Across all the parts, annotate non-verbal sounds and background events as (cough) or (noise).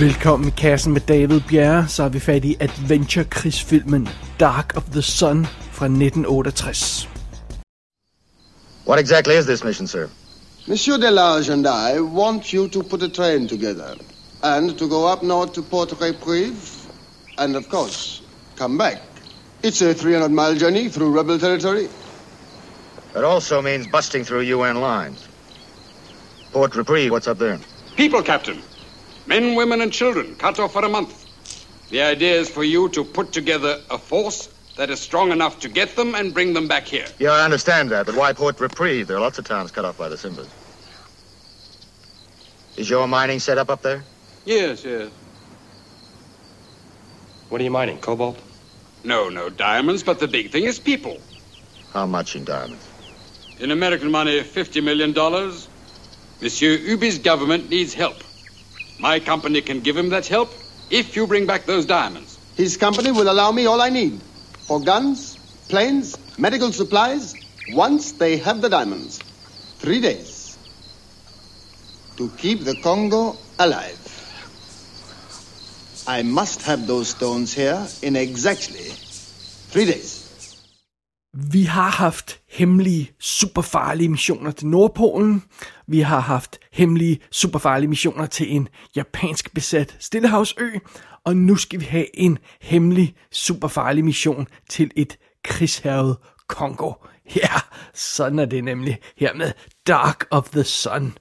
Velkommen i kassen med David Bjerre, så er vi fat i adventure-krigsfilmen Dark of the Sun fra 1968. What exactly is this mission, sir? Monsieur Delage and I want you to put a train together and to go up north to Port Reprieve and, of course, come back. It's a 300 mile journey through rebel territory. It also means busting through UN lines. Port Reprieve, what's up there? People, Captain. Men, women, and children cut off for a month. The idea is for you to put together a force that is strong enough to get them and bring them back here. Yeah, I understand that, but why Port Reprieve? There are lots of towns cut off by the Simbas. Is your mining set up up there? Yes, yes. What are you mining? Cobalt? No, no diamonds, but the big thing is people. How much in diamonds? In American money, $50 million. Monsieur Ubi's government needs help. My company can give him that help if you bring back those diamonds. His company will allow me all I need for guns, planes, medical supplies, once they have the diamonds. Three days to keep the Congo alive. I must have those stones here in exactly three days. Vi har haft hemmelige, superfarlige missioner til Nordpolen. Vi har haft hemmelige, superfarlige missioner til en japansk besat Stillehavsø. Og nu skal vi have en hemmelig, superfarlig mission til et krigshavet Kongo. Ja, sådan er det nemlig her med Dark of the Sun.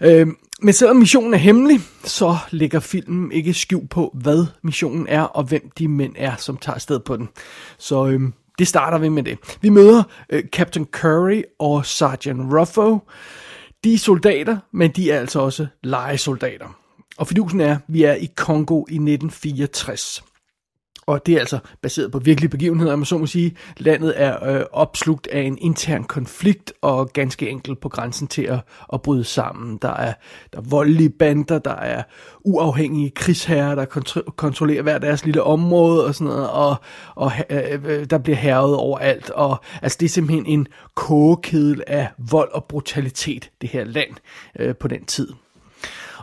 Øhm, men selvom missionen er hemmelig, så lægger filmen ikke skjul på, hvad missionen er, og hvem de mænd er, som tager sted på den. Så øhm, det starter vi med det. Vi møder øh, Captain Curry og Sergeant Ruffo. De er soldater, men de er altså også legesoldater. Og fidusen er, at vi er i Kongo i 1964. Og det er altså baseret på virkelige begivenheder, man så må sige. Landet er øh, opslugt af en intern konflikt og ganske enkelt på grænsen til at, at bryde sammen. Der er, der er voldelige bander, der er uafhængige krigsherrer, der kontro- kontrollerer hver deres lille område og sådan noget, og, og øh, øh der bliver herret overalt. Og altså, det er simpelthen en kogekedel af vold og brutalitet, det her land øh, på den tid.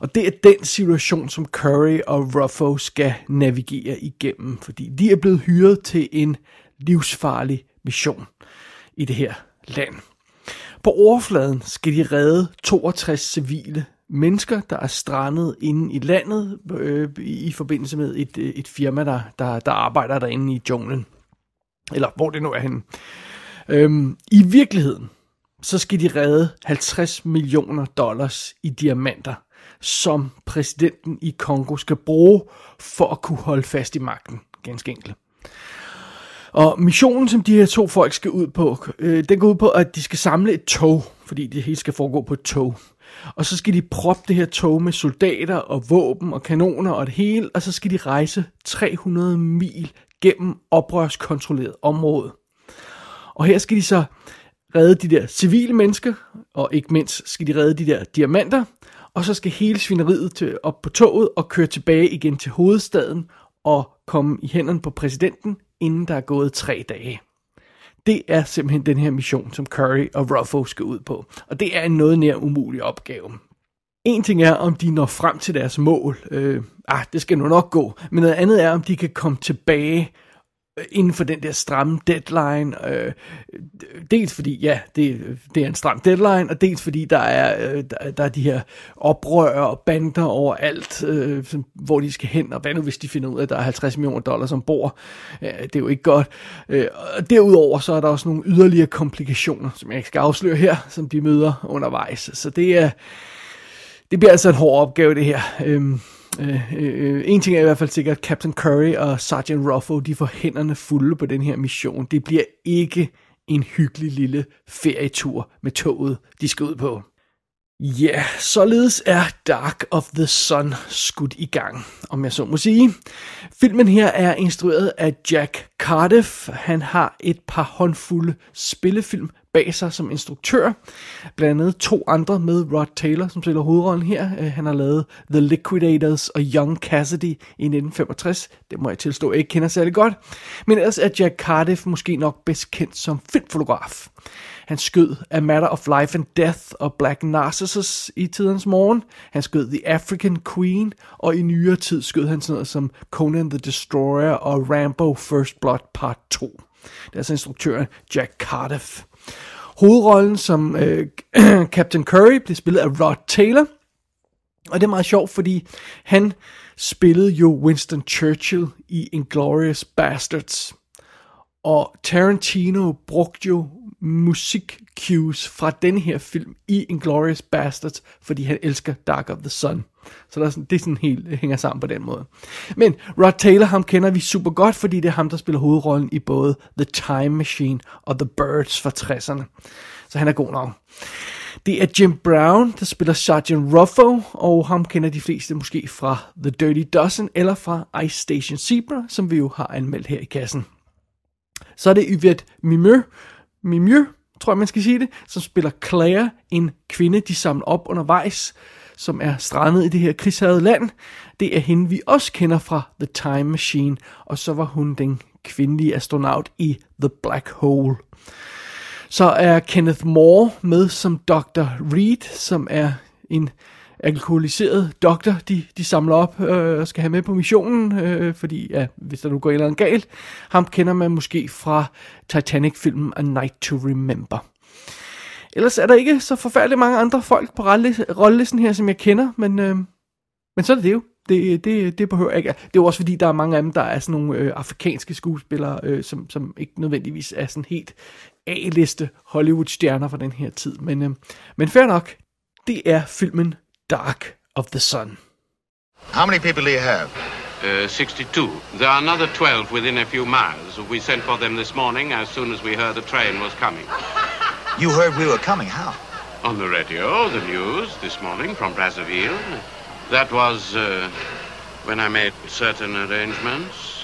Og det er den situation, som Curry og Ruffo skal navigere igennem, fordi de er blevet hyret til en livsfarlig mission i det her land. På overfladen skal de redde 62 civile mennesker, der er strandet inde i landet øh, i forbindelse med et, øh, et firma, der, der, der arbejder derinde i junglen. Eller hvor det nu er henne. Øhm, I virkeligheden, så skal de redde 50 millioner dollars i diamanter som præsidenten i Kongo skal bruge for at kunne holde fast i magten. Ganske enkelt. Og missionen, som de her to folk skal ud på, øh, den går ud på, at de skal samle et tog, fordi det hele skal foregå på et tog. Og så skal de proppe det her tog med soldater og våben og kanoner og det hele, og så skal de rejse 300 mil gennem oprørskontrolleret område. Og her skal de så redde de der civile mennesker, og ikke mindst skal de redde de der diamanter, og så skal hele svineriet til, op på toget og køre tilbage igen til hovedstaden og komme i hænderne på præsidenten, inden der er gået tre dage. Det er simpelthen den her mission, som Curry og Ruffo skal ud på. Og det er en noget nær umulig opgave. En ting er, om de når frem til deres mål. Øh, ah, det skal nu nok gå. Men noget andet er, om de kan komme tilbage inden for den der stramme deadline. Øh, dels fordi, ja, det, det er en stram deadline, og dels fordi der er, øh, der, der er de her oprør og bander overalt, øh, hvor de skal hen, og hvad nu hvis de finder ud af, at der er 50 millioner dollars ombord. Øh, det er jo ikke godt. Øh, og derudover så er der også nogle yderligere komplikationer, som jeg ikke skal afsløre her, som de møder undervejs. Så det er, det bliver altså en hård opgave, det her. Øh, Øh, øh, en ting er i hvert fald sikkert, Captain Curry og Sergeant Ruffo, de får hænderne fulde på den her mission. Det bliver ikke en hyggelig lille ferietur med toget, de skal ud på. Ja, yeah, således er Dark of the Sun skudt i gang, om jeg så må sige. Filmen her er instrueret af Jack Cardiff. Han har et par håndfulde spillefilm bag sig som instruktør. Blandt andet to andre med Rod Taylor, som spiller hovedrollen her. Øh, han har lavet The Liquidators og Young Cassidy i 1965. Det må jeg tilstå, jeg ikke kender særlig godt. Men ellers er Jack Cardiff måske nok bedst kendt som filmfotograf. Han skød A Matter of Life and Death og Black Narcissus i tidens morgen. Han skød The African Queen, og i nyere tid skød han sådan noget som Conan the Destroyer og Rambo First Blood Part 2. Det er altså instruktøren Jack Cardiff. Hovedrollen som øh, (clears throat) Captain Curry blev spillet af Rod Taylor, og det er meget sjovt, fordi han spillede jo Winston Churchill i Inglourious Bastards. Og Tarantino brugte jo musik cues fra den her film i Inglourious Bastards, fordi han elsker Dark of the Sun. Så der er sådan, det er sådan helt hænger sammen på den måde. Men Rod Taylor, ham kender vi super godt, fordi det er ham, der spiller hovedrollen i både The Time Machine og The Birds fra 60'erne. Så han er god nok. Det er Jim Brown, der spiller Sergeant Ruffo, og ham kender de fleste måske fra The Dirty Dozen eller fra Ice Station Zebra, som vi jo har anmeldt her i kassen. Så er det Yvette Mimieux, Mimieux, tror jeg man skal sige det, som spiller Claire, en kvinde, de samler op undervejs, som er strandet i det her krigshavede land. Det er hende, vi også kender fra The Time Machine, og så var hun den kvindelige astronaut i The Black Hole. Så er Kenneth Moore med som Dr. Reed, som er en alkoholiseret doktor, de, de samler op øh, og skal have med på missionen, øh, fordi ja, hvis der nu går en eller anden galt, ham kender man måske fra Titanic-filmen A Night to Remember. Ellers er der ikke så forfærdeligt mange andre folk på rollelisten her, som jeg kender, men, øh, men så er det det jo. Det, det, det behøver ikke. Det er jo også fordi, der er mange af dem, der er sådan nogle øh, afrikanske skuespillere, øh, som, som ikke nødvendigvis er sådan helt A-liste Hollywood-stjerner fra den her tid. Men, øh, men fair nok, det er filmen Dark of the Sun. How many people do you have? Uh, 62. There are another 12 within a few miles. We sent for them this morning as soon as we heard the train was coming. (laughs) You heard we were coming. How? On the radio, the news this morning from Brazzaville. That was uh, when I made certain arrangements.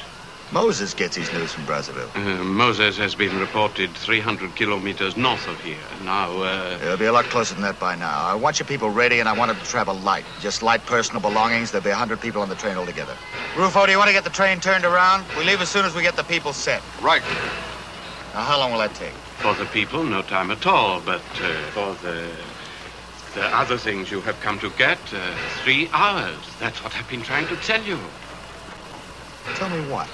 Moses gets his news from Brazzaville. Uh, Moses has been reported 300 kilometers north of here. Now, uh... It'll be a lot closer than that by now. I want your people ready, and I want them to travel light. Just light personal belongings. There'll be a 100 people on the train altogether. Rufo, do you want to get the train turned around? We leave as soon as we get the people set. Right. Now, how long will that take? For the people, no time at all. But uh, for the the other things you have come to get, uh, three hours. That's what I've been trying to tell you. Tell me what?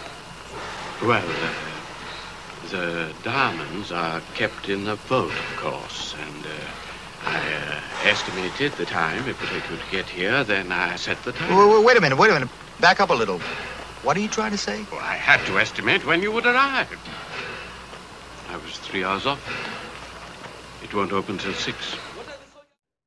Well, uh, the diamonds are kept in the vault, of course, and uh, I uh, estimated the time it would take you to get here. Then I set the time. Wait, wait a minute. Wait a minute. Back up a little. What are you trying to say? Well, I had to estimate when you would arrive. I was three hours off. It won't open till six.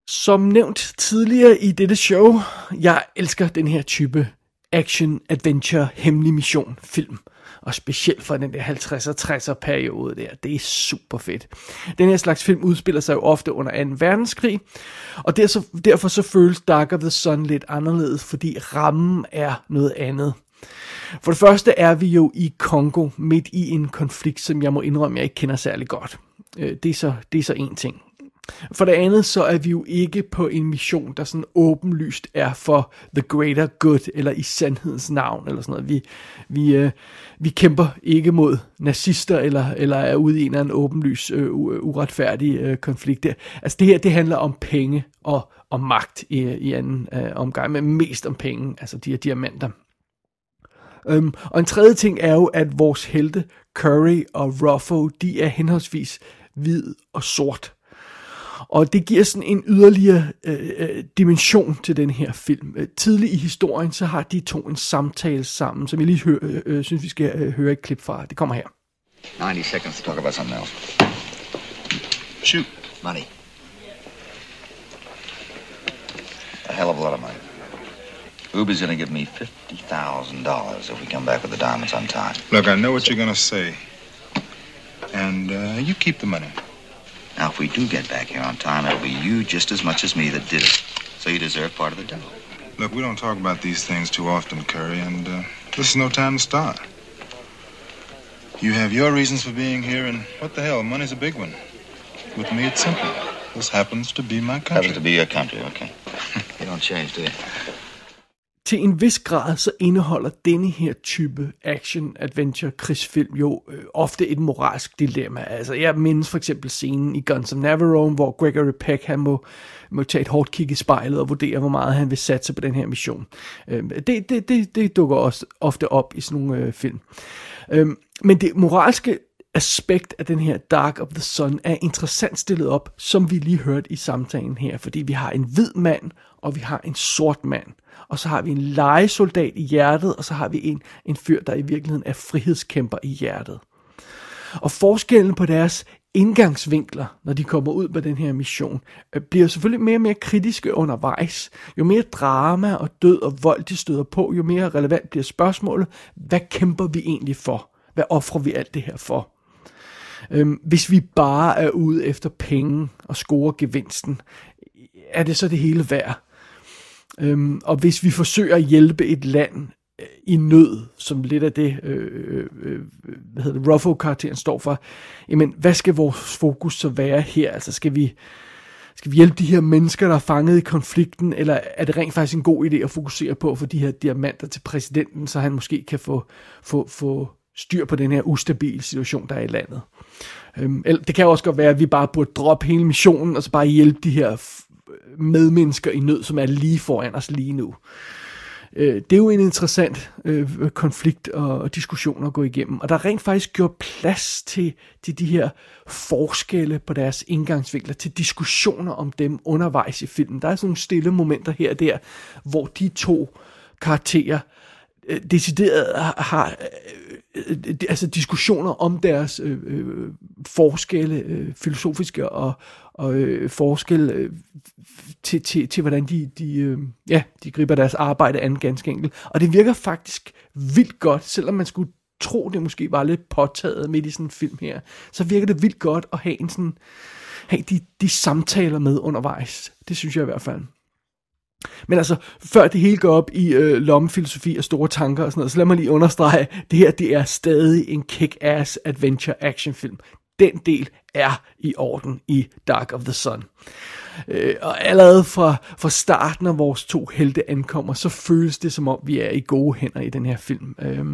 Som nævnt tidligere i dette show, jeg elsker den her type action, adventure, hemmelig mission film. Og specielt fra den der 50'er, 60'er periode der. Det er super fedt. Den her slags film udspiller sig jo ofte under 2. verdenskrig. Og derfor så føles Dark of the Sun lidt anderledes, fordi rammen er noget andet. For det første er vi jo i Kongo midt i en konflikt, som jeg må indrømme, jeg ikke kender særlig godt. Øh, det er så, det er så en ting. For det andet, så er vi jo ikke på en mission, der sådan åbenlyst er for the greater good, eller i sandhedens navn, eller sådan noget. Vi, vi, øh, vi kæmper ikke mod nazister, eller, eller er ude i en eller anden åbenlys, øh, øh uretfærdig øh, konflikt. Altså det her, det handler om penge og, og magt i, i anden øh, omgang, men mest om penge, altså de her diamanter. Øhm, og en tredje ting er jo, at vores helte, Curry og Ruffo, de er henholdsvis hvid og sort. Og det giver sådan en yderligere øh, øh dimension til den her film. Øh, tidligt i historien, så har de to en samtale sammen, som jeg lige hører, øh, øh, synes, vi skal øh, høre et klip fra. Det kommer her. 90 seconds to talk about something else. Shoot. Money. A hell of a lot of money. Uber's gonna give me $50,000 if we come back with the diamonds on time. Look, I know what you're gonna say. And uh, you keep the money. Now, if we do get back here on time, it'll be you just as much as me that did it. So you deserve part of the dough. Look, we don't talk about these things too often, Curry, and uh, this is no time to start. You have your reasons for being here, and what the hell, money's a big one. With me, it's simple. This happens to be my country. Happens to be your country, okay. (laughs) you don't change, do you? Til en vis grad så indeholder denne her type action-adventure krigsfilm jo øh, ofte et moralsk dilemma. Altså jeg mindes for eksempel scenen i Guns of Navarone, hvor Gregory Peck han må, må tage et hårdt kig i spejlet og vurdere, hvor meget han vil satse på den her mission. Øh, det, det, det, det dukker også ofte op i sådan nogle øh, film. Øh, men det moralske aspekt af den her Dark of the Sun er interessant stillet op, som vi lige hørte i samtalen her, fordi vi har en hvid mand, og vi har en sort mand og så har vi en legesoldat i hjertet, og så har vi en, en fyr, der i virkeligheden er frihedskæmper i hjertet. Og forskellen på deres indgangsvinkler, når de kommer ud på den her mission, øh, bliver selvfølgelig mere og mere kritiske undervejs. Jo mere drama og død og vold de støder på, jo mere relevant bliver spørgsmålet, hvad kæmper vi egentlig for? Hvad offrer vi alt det her for? Øhm, hvis vi bare er ude efter penge og score gevinsten, er det så det hele værd? Øhm, og hvis vi forsøger at hjælpe et land øh, i nød, som lidt af det, øh, øh, øh, hvad hedder det, Ruffo-karakteren står for, jamen, hvad skal vores fokus så være her? Altså, skal vi, skal vi hjælpe de her mennesker, der er fanget i konflikten, eller er det rent faktisk en god idé at fokusere på at få de her diamanter til præsidenten, så han måske kan få, få, få styr på den her ustabile situation, der er i landet? Øhm, det kan også godt være, at vi bare burde droppe hele missionen, og så bare hjælpe de her medmennesker i nød, som er lige foran os lige nu. Øh, det er jo en interessant øh, konflikt og, og diskussion at gå igennem, og der er rent faktisk gjort plads til, til de her forskelle på deres indgangsvinkler, til diskussioner om dem undervejs i filmen. Der er sådan nogle stille momenter her og der, hvor de to karakterer øh, Øh, decideret har øh, altså diskussioner om deres øh, øh, forskelle, øh, filosofiske og, og øh, forskel øh, til, til, til, hvordan de, de, øh, ja, de griber deres arbejde an ganske enkelt. Og det virker faktisk vildt godt, selvom man skulle tro, det måske var lidt påtaget midt i sådan en film her, så virker det vildt godt at have en sådan, have de, de samtaler med undervejs. Det synes jeg i hvert fald. Men altså, før det hele går op i øh, lommefilosofi og store tanker og sådan noget, så lad mig lige understrege, det her det er stadig en kick-ass adventure actionfilm. Den del er i orden i Dark of the Sun. Øh, og allerede fra, fra starten af vores to helte ankommer, så føles det som om, vi er i gode hænder i den her film. Øh,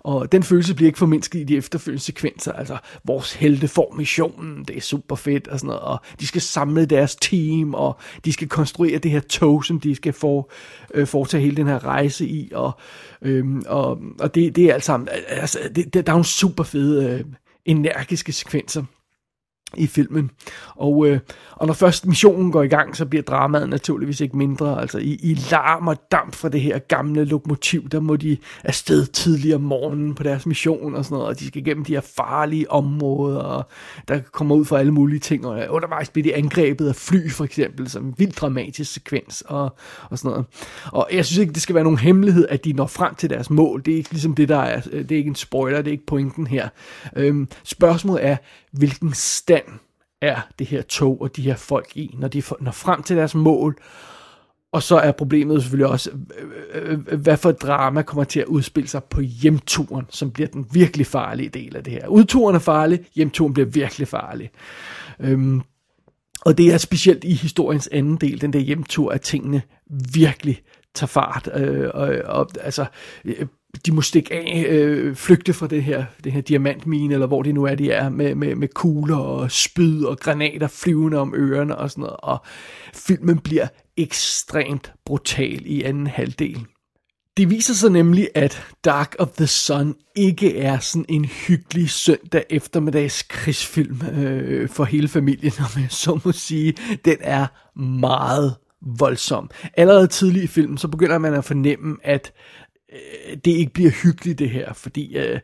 og den følelse bliver ikke formindsket i de efterfølgende sekvenser. Altså, vores helte får missionen, det er super fedt og sådan noget, og de skal samle deres team, og de skal konstruere det her tog, som de skal få, øh, foretage hele den her rejse i, og, øh, og, og det, det er alt sammen, altså, det, det, der er nogle super fede, øh, energiske sekvenser i filmen. Og, øh, og når først missionen går i gang, så bliver dramaet naturligvis ikke mindre. Altså i, i larm og damp fra det her gamle lokomotiv, der må de afsted tidligere om morgenen på deres mission og sådan noget, og de skal gennem de her farlige områder, og der kommer ud for alle mulige ting, og undervejs bliver de angrebet af fly for eksempel, som en vildt dramatisk sekvens og, og sådan noget. Og jeg synes ikke, det skal være nogen hemmelighed, at de når frem til deres mål. Det er ikke ligesom det, der er, det er ikke en spoiler, det er ikke pointen her. Øhm, spørgsmålet er, hvilken stand er det her tog og de her folk i, når de når frem til deres mål. Og så er problemet selvfølgelig også, øh, øh, hvad for drama kommer til at udspille sig på hjemturen, som bliver den virkelig farlige del af det her. Udturen er farlig, hjemturen bliver virkelig farlig. Øhm, og det er specielt i historiens anden del, den der hjemtur, at tingene virkelig tager fart. Øh, og, og altså, øh, de må stikke af, øh, flygte fra det her, det her diamantmine, eller hvor det nu er, de er, med, med, med kugler og spyd og granater flyvende om ørerne og sådan noget. Og filmen bliver ekstremt brutal i anden halvdel. Det viser sig nemlig, at Dark of the Sun ikke er sådan en hyggelig søndag eftermiddags krigsfilm øh, for hele familien, (laughs) om jeg så må sige. Den er meget voldsom. Allerede tidligt i filmen, så begynder man at fornemme, at øh, det ikke bliver hyggeligt det her, fordi øh,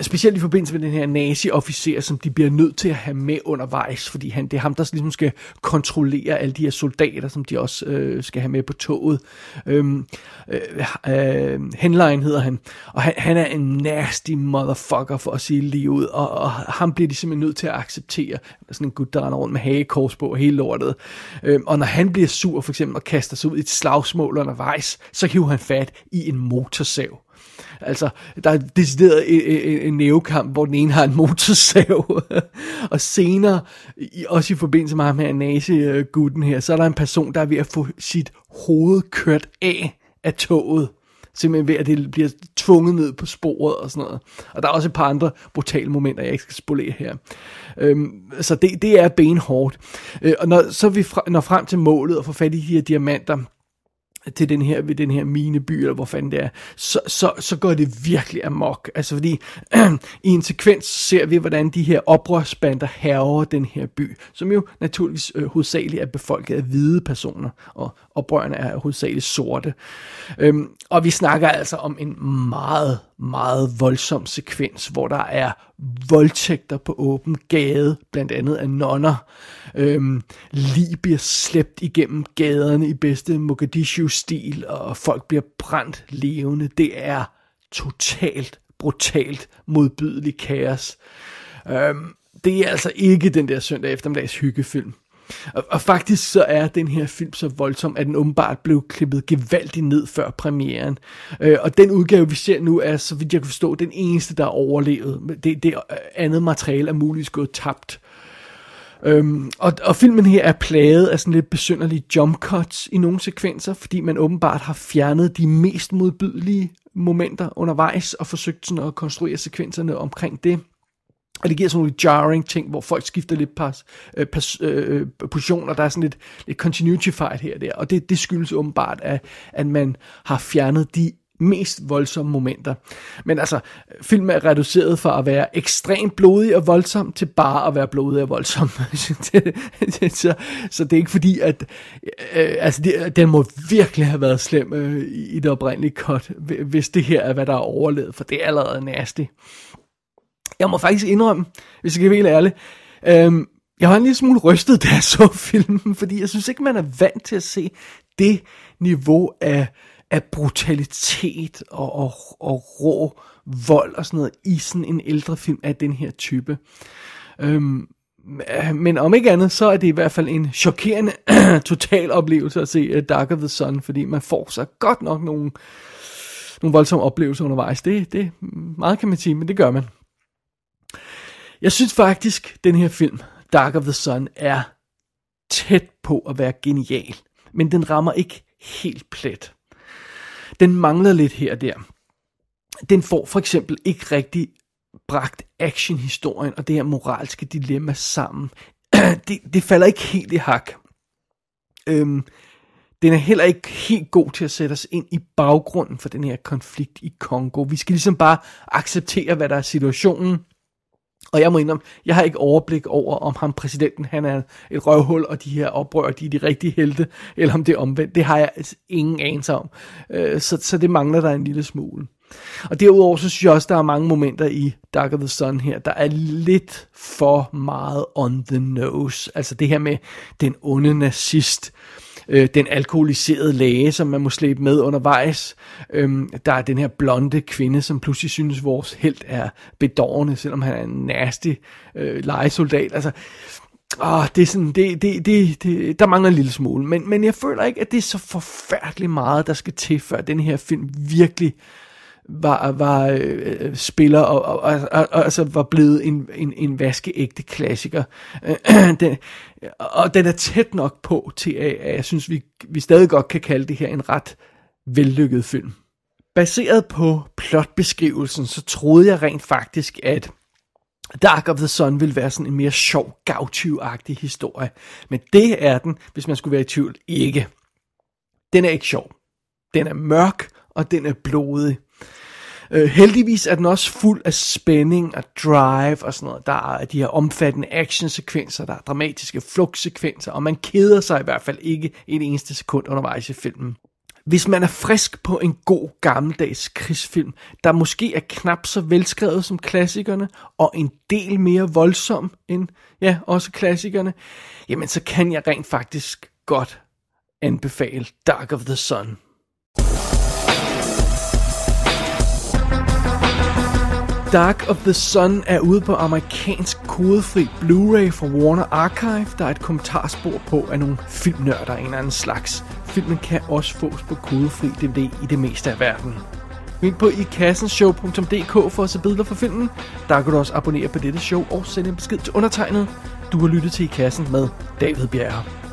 specielt i forbindelse med den her nazi-officer, som de bliver nødt til at have med undervejs, fordi han, det er ham, der ligesom skal kontrollere alle de her soldater, som de også øh, skal have med på toget. Øhm, øh, øh, Henline hedder han, og han, han er en nasty motherfucker, for at sige lige ud, og, og ham bliver de simpelthen nødt til at acceptere. Sådan en gut, der render rundt med hagekors på hele lortet. Øhm, og når han bliver sur for eksempel og kaster sig ud i et slagsmål undervejs, så hiver han fat i en motorsav. Altså, der er decideret en, en, en nævekamp, hvor den ene har en motorsav. (laughs) og senere, i, også i forbindelse med ham her, nazi-gutten her, så er der en person, der er ved at få sit hoved kørt af af toget simpelthen ved, at det bliver tvunget ned på sporet og sådan noget. Og der er også et par andre brutale momenter, jeg ikke skal spolere her. Øhm, så det, det er benhårdt. Øh, og når så vi fra, når frem til målet og får fat i de her diamanter, til den her, ved den her mineby, eller hvor fanden det er, så, så, så går det virkelig amok. Altså fordi, (clears throat) i en sekvens ser vi, hvordan de her oprørsbander herrer den her by, som jo naturligvis øh, hovedsageligt er befolket af hvide personer, og oprørerne er hovedsageligt sorte. Øhm, og vi snakker altså om en meget, meget voldsom sekvens, hvor der er voldtægter på åben gade, blandt andet af nonner. Øhm, lige bliver slæbt igennem gaderne i bedste Mogadishu-stil, og folk bliver brændt levende. Det er totalt brutalt modbydelig kaos. Øhm, det er altså ikke den der søndag eftermiddags hyggefilm. Og, og faktisk så er den her film så voldsom, at den åbenbart blev klippet gevaldigt ned før premieren. Øh, og den udgave, vi ser nu, er, så vidt jeg kan forstå, den eneste, der er overlevet. Det, det andet materiale er muligvis gået tabt. Øhm, og, og filmen her er plaget af sådan lidt besynderlige jump cuts i nogle sekvenser, fordi man åbenbart har fjernet de mest modbydelige momenter undervejs og forsøgt sådan at konstruere sekvenserne omkring det. Og det giver sådan nogle jarring ting, hvor folk skifter lidt pas, øh, pas, øh, positioner. Der er sådan lidt, lidt continuity fight her og der. Og det, det skyldes åbenbart, at, at man har fjernet de mest voldsomme momenter. Men altså, filmen er reduceret fra at være ekstremt blodig og voldsom til bare at være blodig og voldsom. (laughs) så, så det er ikke fordi, at øh, altså, det, den må virkelig have været slem øh, i det oprindelige cut, hvis det her er, hvad der er overlevet, for det er allerede nasty. Jeg må faktisk indrømme, hvis jeg kan være helt ærlig, øh, jeg var en lille smule rystet, da jeg så filmen, fordi jeg synes ikke, man er vant til at se det niveau af, af brutalitet og, og, og rå vold og sådan noget i sådan en ældre film af den her type. Øhm, men om ikke andet, så er det i hvert fald en chokerende (clears throat) total oplevelse at se uh, Dark of the Sun, fordi man får så godt nok nogle, nogle voldsomme oplevelser undervejs. Det, det meget kan man sige, men det gør man. Jeg synes faktisk, den her film, Dark of the Sun, er tæt på at være genial. Men den rammer ikke helt plet. Den mangler lidt her og der. Den får for eksempel ikke rigtig bragt actionhistorien og det her moralske dilemma sammen. (clears throat) det, det falder ikke helt i hak. Øhm, den er heller ikke helt god til at sætte os ind i baggrunden for den her konflikt i Kongo. Vi skal ligesom bare acceptere, hvad der er situationen, og jeg må indrømme, jeg har ikke overblik over, om ham præsidenten, han er et røvhul, og de her oprør, de er de rigtige helte, eller om det er omvendt. Det har jeg altså ingen anelse om. Øh, så, så det mangler der en lille smule. Og derudover så synes jeg også, der er mange momenter i Dark of the Sun her, der er lidt for meget on the nose. Altså det her med den onde nazist, øh, Øh, den alkoholiserede læge, som man må slæbe med undervejs. Øhm, der er den her blonde kvinde, som pludselig synes, vores held er bedårende, selvom han er en nasty øh, legesoldat. Altså, Åh, det er sådan, det, det, det, det, der mangler en lille smule, men, men jeg føler ikke, at det er så forfærdeligt meget, der skal til, før den her film virkelig var, var øh, øh spiller og, og, og, og altså var blevet en, en, en vaskeægte klassiker. (clears throat) den, og den er tæt nok på til, at jeg synes, vi, vi stadig godt kan kalde det her en ret vellykket film. Baseret på plotbeskrivelsen, så troede jeg rent faktisk, at Dark of the Sun ville være sådan en mere sjov, gavtyvagtig historie. Men det er den, hvis man skulle være i tvivl, ikke. Den er ikke sjov. Den er mørk, og den er blodig. Øh, heldigvis er den også fuld af spænding og drive og sådan noget. Der er de her omfattende actionsekvenser, der er dramatiske flugtsekvenser, og man keder sig i hvert fald ikke en eneste sekund undervejs i filmen. Hvis man er frisk på en god gammeldags krigsfilm, der måske er knap så velskrevet som klassikerne, og en del mere voldsom end, ja, også klassikerne, jamen så kan jeg rent faktisk godt anbefale Dark of the Sun. Dark of the Sun er ude på amerikansk kodefri Blu-ray fra Warner Archive. Der er et kommentarspor på af nogle filmnørder af en eller anden slags. Filmen kan også fås på kodefri DVD i det meste af verden. Gå ind på ikassenshow.dk for at se billeder fra filmen. Der kan du også abonnere på dette show og sende en besked til undertegnet. Du har lyttet til I Kassen med David Bjerre.